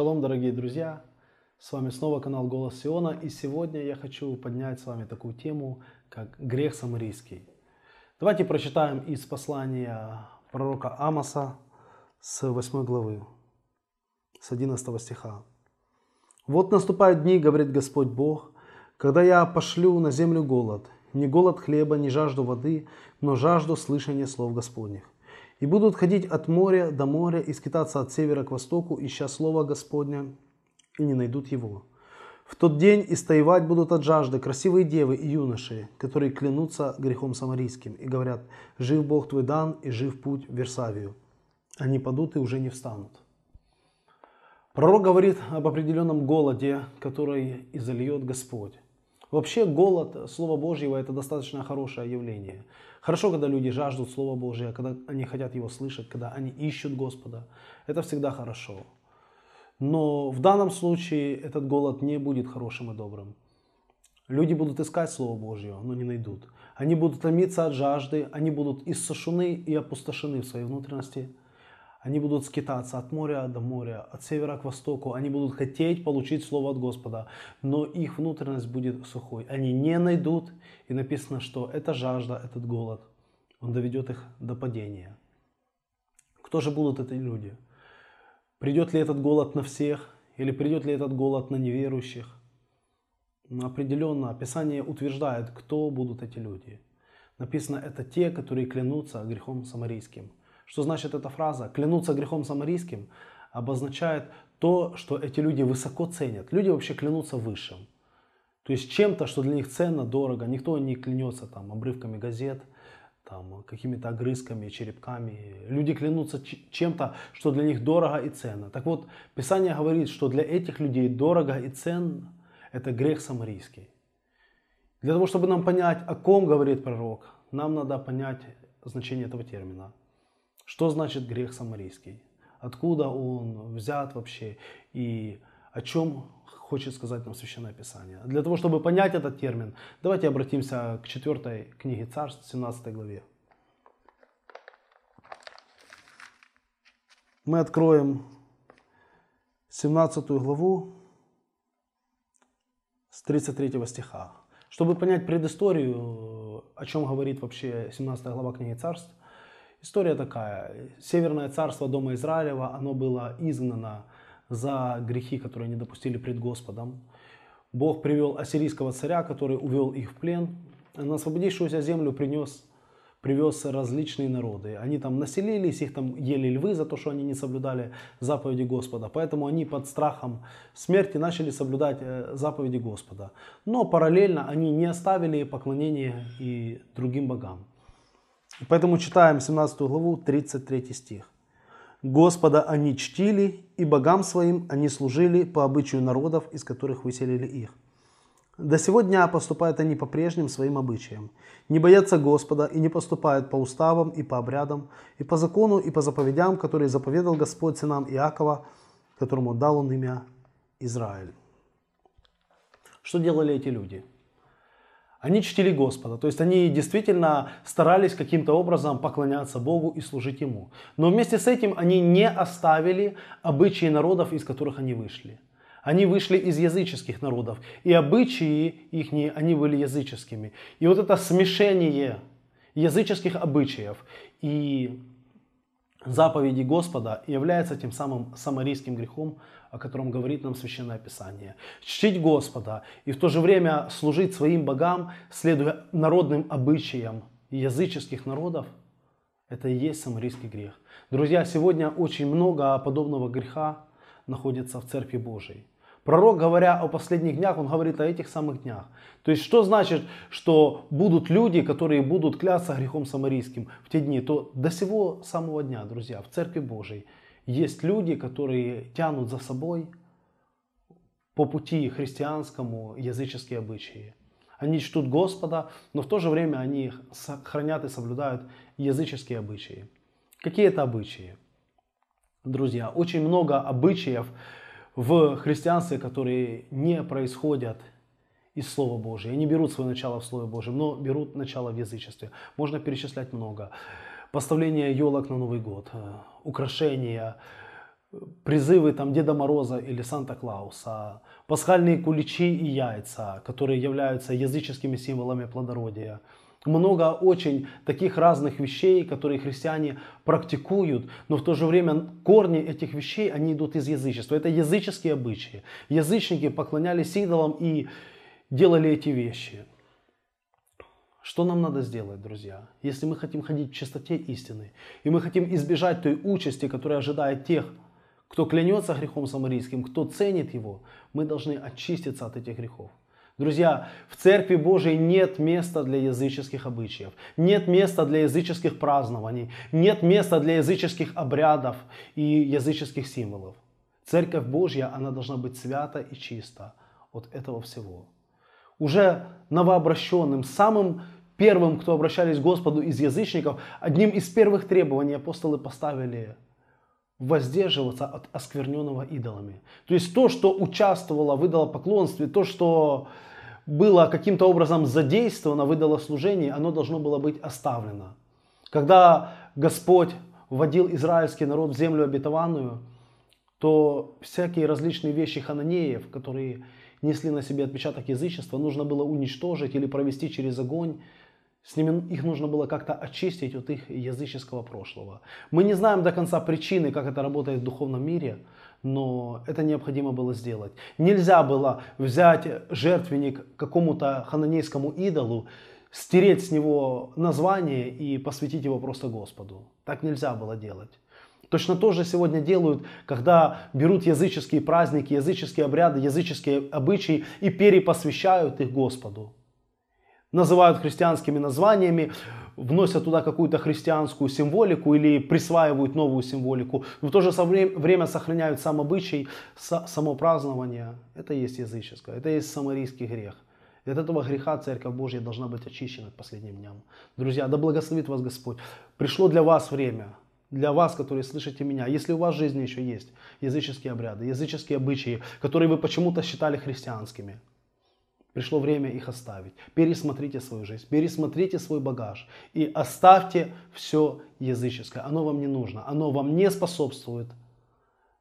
Шалом, дорогие друзья! С вами снова канал Голос Сиона, и сегодня я хочу поднять с вами такую тему, как грех самарийский. Давайте прочитаем из послания пророка Амоса с 8 главы, с 11 стиха. «Вот наступают дни, говорит Господь Бог, когда я пошлю на землю голод, не голод хлеба, не жажду воды, но жажду слышания слов Господних. И будут ходить от моря до моря и скитаться от севера к востоку, ища слова Господня, и не найдут его. В тот день истоевать будут от жажды красивые девы и юноши, которые клянутся грехом самарийским и говорят, «Жив Бог твой дан, и жив путь в Версавию». Они падут и уже не встанут. Пророк говорит об определенном голоде, который изольет Господь. Вообще голод Слова Божьего это достаточно хорошее явление. Хорошо, когда люди жаждут Слова Божьего, когда они хотят его слышать, когда они ищут Господа. Это всегда хорошо. Но в данном случае этот голод не будет хорошим и добрым. Люди будут искать Слово Божье, но не найдут. Они будут томиться от жажды, они будут иссушены и опустошены в своей внутренности – они будут скитаться от моря до моря, от севера к востоку. Они будут хотеть получить Слово от Господа, но их внутренность будет сухой. Они не найдут, и написано, что эта жажда, этот голод, он доведет их до падения. Кто же будут эти люди? Придет ли этот голод на всех, или придет ли этот голод на неверующих? Определенно, Писание утверждает, кто будут эти люди. Написано, это те, которые клянутся грехом самарийским – что значит эта фраза? Клянуться грехом самарийским обозначает то, что эти люди высоко ценят. Люди вообще клянутся высшим. То есть чем-то, что для них ценно, дорого. Никто не клянется там обрывками газет, там, какими-то огрызками, черепками. Люди клянутся чем-то, что для них дорого и ценно. Так вот, Писание говорит, что для этих людей дорого и ценно – это грех самарийский. Для того, чтобы нам понять, о ком говорит пророк, нам надо понять значение этого термина. Что значит грех самарийский? Откуда он взят вообще? И о чем хочет сказать нам Священное Писание? Для того, чтобы понять этот термин, давайте обратимся к 4 книге Царств, 17 главе. Мы откроем 17 главу с 33 стиха. Чтобы понять предысторию, о чем говорит вообще 17 глава книги Царств, История такая. Северное царство Дома Израилева, оно было изгнано за грехи, которые они допустили пред Господом. Бог привел ассирийского царя, который увел их в плен. На освободившуюся землю принес, привез различные народы. Они там населились, их там ели львы за то, что они не соблюдали заповеди Господа. Поэтому они под страхом смерти начали соблюдать э, заповеди Господа. Но параллельно они не оставили поклонение и другим богам. Поэтому читаем 17 главу, 33 стих. Господа они чтили, и богам своим они служили по обычаю народов, из которых выселили их. До сегодня поступают они по прежним своим обычаям. Не боятся Господа и не поступают по уставам и по обрядам, и по закону, и по заповедям, которые заповедал Господь сынам Иакова, которому дал он имя Израиль. Что делали эти люди? Они чтили Господа, то есть они действительно старались каким-то образом поклоняться Богу и служить Ему. Но вместе с этим они не оставили обычаи народов, из которых они вышли. Они вышли из языческих народов, и обычаи их, они были языческими. И вот это смешение языческих обычаев и заповеди Господа является тем самым самарийским грехом, о котором говорит нам Священное Писание. Чтить Господа и в то же время служить своим богам, следуя народным обычаям языческих народов, это и есть самарийский грех. Друзья, сегодня очень много подобного греха находится в Церкви Божией. Пророк, говоря о последних днях, он говорит о этих самых днях. То есть, что значит, что будут люди, которые будут клясться грехом самарийским в те дни? То до сего самого дня, друзья, в Церкви Божией есть люди, которые тянут за собой по пути христианскому языческие обычаи. Они чтут Господа, но в то же время они хранят и соблюдают языческие обычаи. Какие это обычаи? Друзья, очень много обычаев в христианстве, которые не происходят из Слова Божьего. Они берут свое начало в Слове Божьем, но берут начало в язычестве. Можно перечислять много. Поставление елок на Новый год, э, украшения, призывы там Деда Мороза или Санта-Клауса, пасхальные куличи и яйца, которые являются языческими символами плодородия. Много очень таких разных вещей, которые христиане практикуют, но в то же время корни этих вещей, они идут из язычества. Это языческие обычаи. Язычники поклонялись идолам и делали эти вещи. Что нам надо сделать, друзья, если мы хотим ходить в чистоте истины, и мы хотим избежать той участи, которая ожидает тех, кто клянется грехом самарийским, кто ценит его, мы должны очиститься от этих грехов. Друзья, в Церкви Божией нет места для языческих обычаев, нет места для языческих празднований, нет места для языческих обрядов и языческих символов. Церковь Божья, она должна быть свята и чиста от этого всего. Уже новообращенным, самым первым, кто обращались к Господу из язычников, одним из первых требований апостолы поставили воздерживаться от оскверненного идолами. То есть то, что участвовало в идолопоклонстве, то, что было каким-то образом задействовано в идолослужении, оно должно было быть оставлено. Когда Господь вводил израильский народ в землю обетованную, то всякие различные вещи хананеев, которые несли на себе отпечаток язычества, нужно было уничтожить или провести через огонь, с ними их нужно было как-то очистить от их языческого прошлого. Мы не знаем до конца причины, как это работает в духовном мире, но это необходимо было сделать. Нельзя было взять жертвенник какому-то хананейскому идолу, стереть с него название и посвятить его просто Господу. Так нельзя было делать. Точно то же сегодня делают, когда берут языческие праздники, языческие обряды, языческие обычаи и перепосвящают их Господу называют христианскими названиями, вносят туда какую-то христианскую символику или присваивают новую символику, но в то же время сохраняют сам обычай, само празднование. Это есть языческое, это есть самарийский грех. И от этого греха Церковь Божья должна быть очищена к последним дням. Друзья, да благословит вас Господь. Пришло для вас время, для вас, которые слышите меня, если у вас в жизни еще есть языческие обряды, языческие обычаи, которые вы почему-то считали христианскими, Пришло время их оставить. Пересмотрите свою жизнь, пересмотрите свой багаж и оставьте все языческое. Оно вам не нужно, оно вам не способствует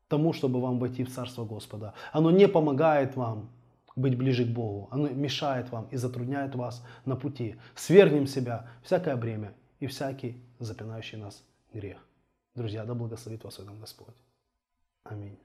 тому, чтобы вам войти в Царство Господа. Оно не помогает вам быть ближе к Богу. Оно мешает вам и затрудняет вас на пути. Свергнем себя всякое бремя и всякий запинающий нас грех. Друзья, да благословит вас в этом Господь. Аминь.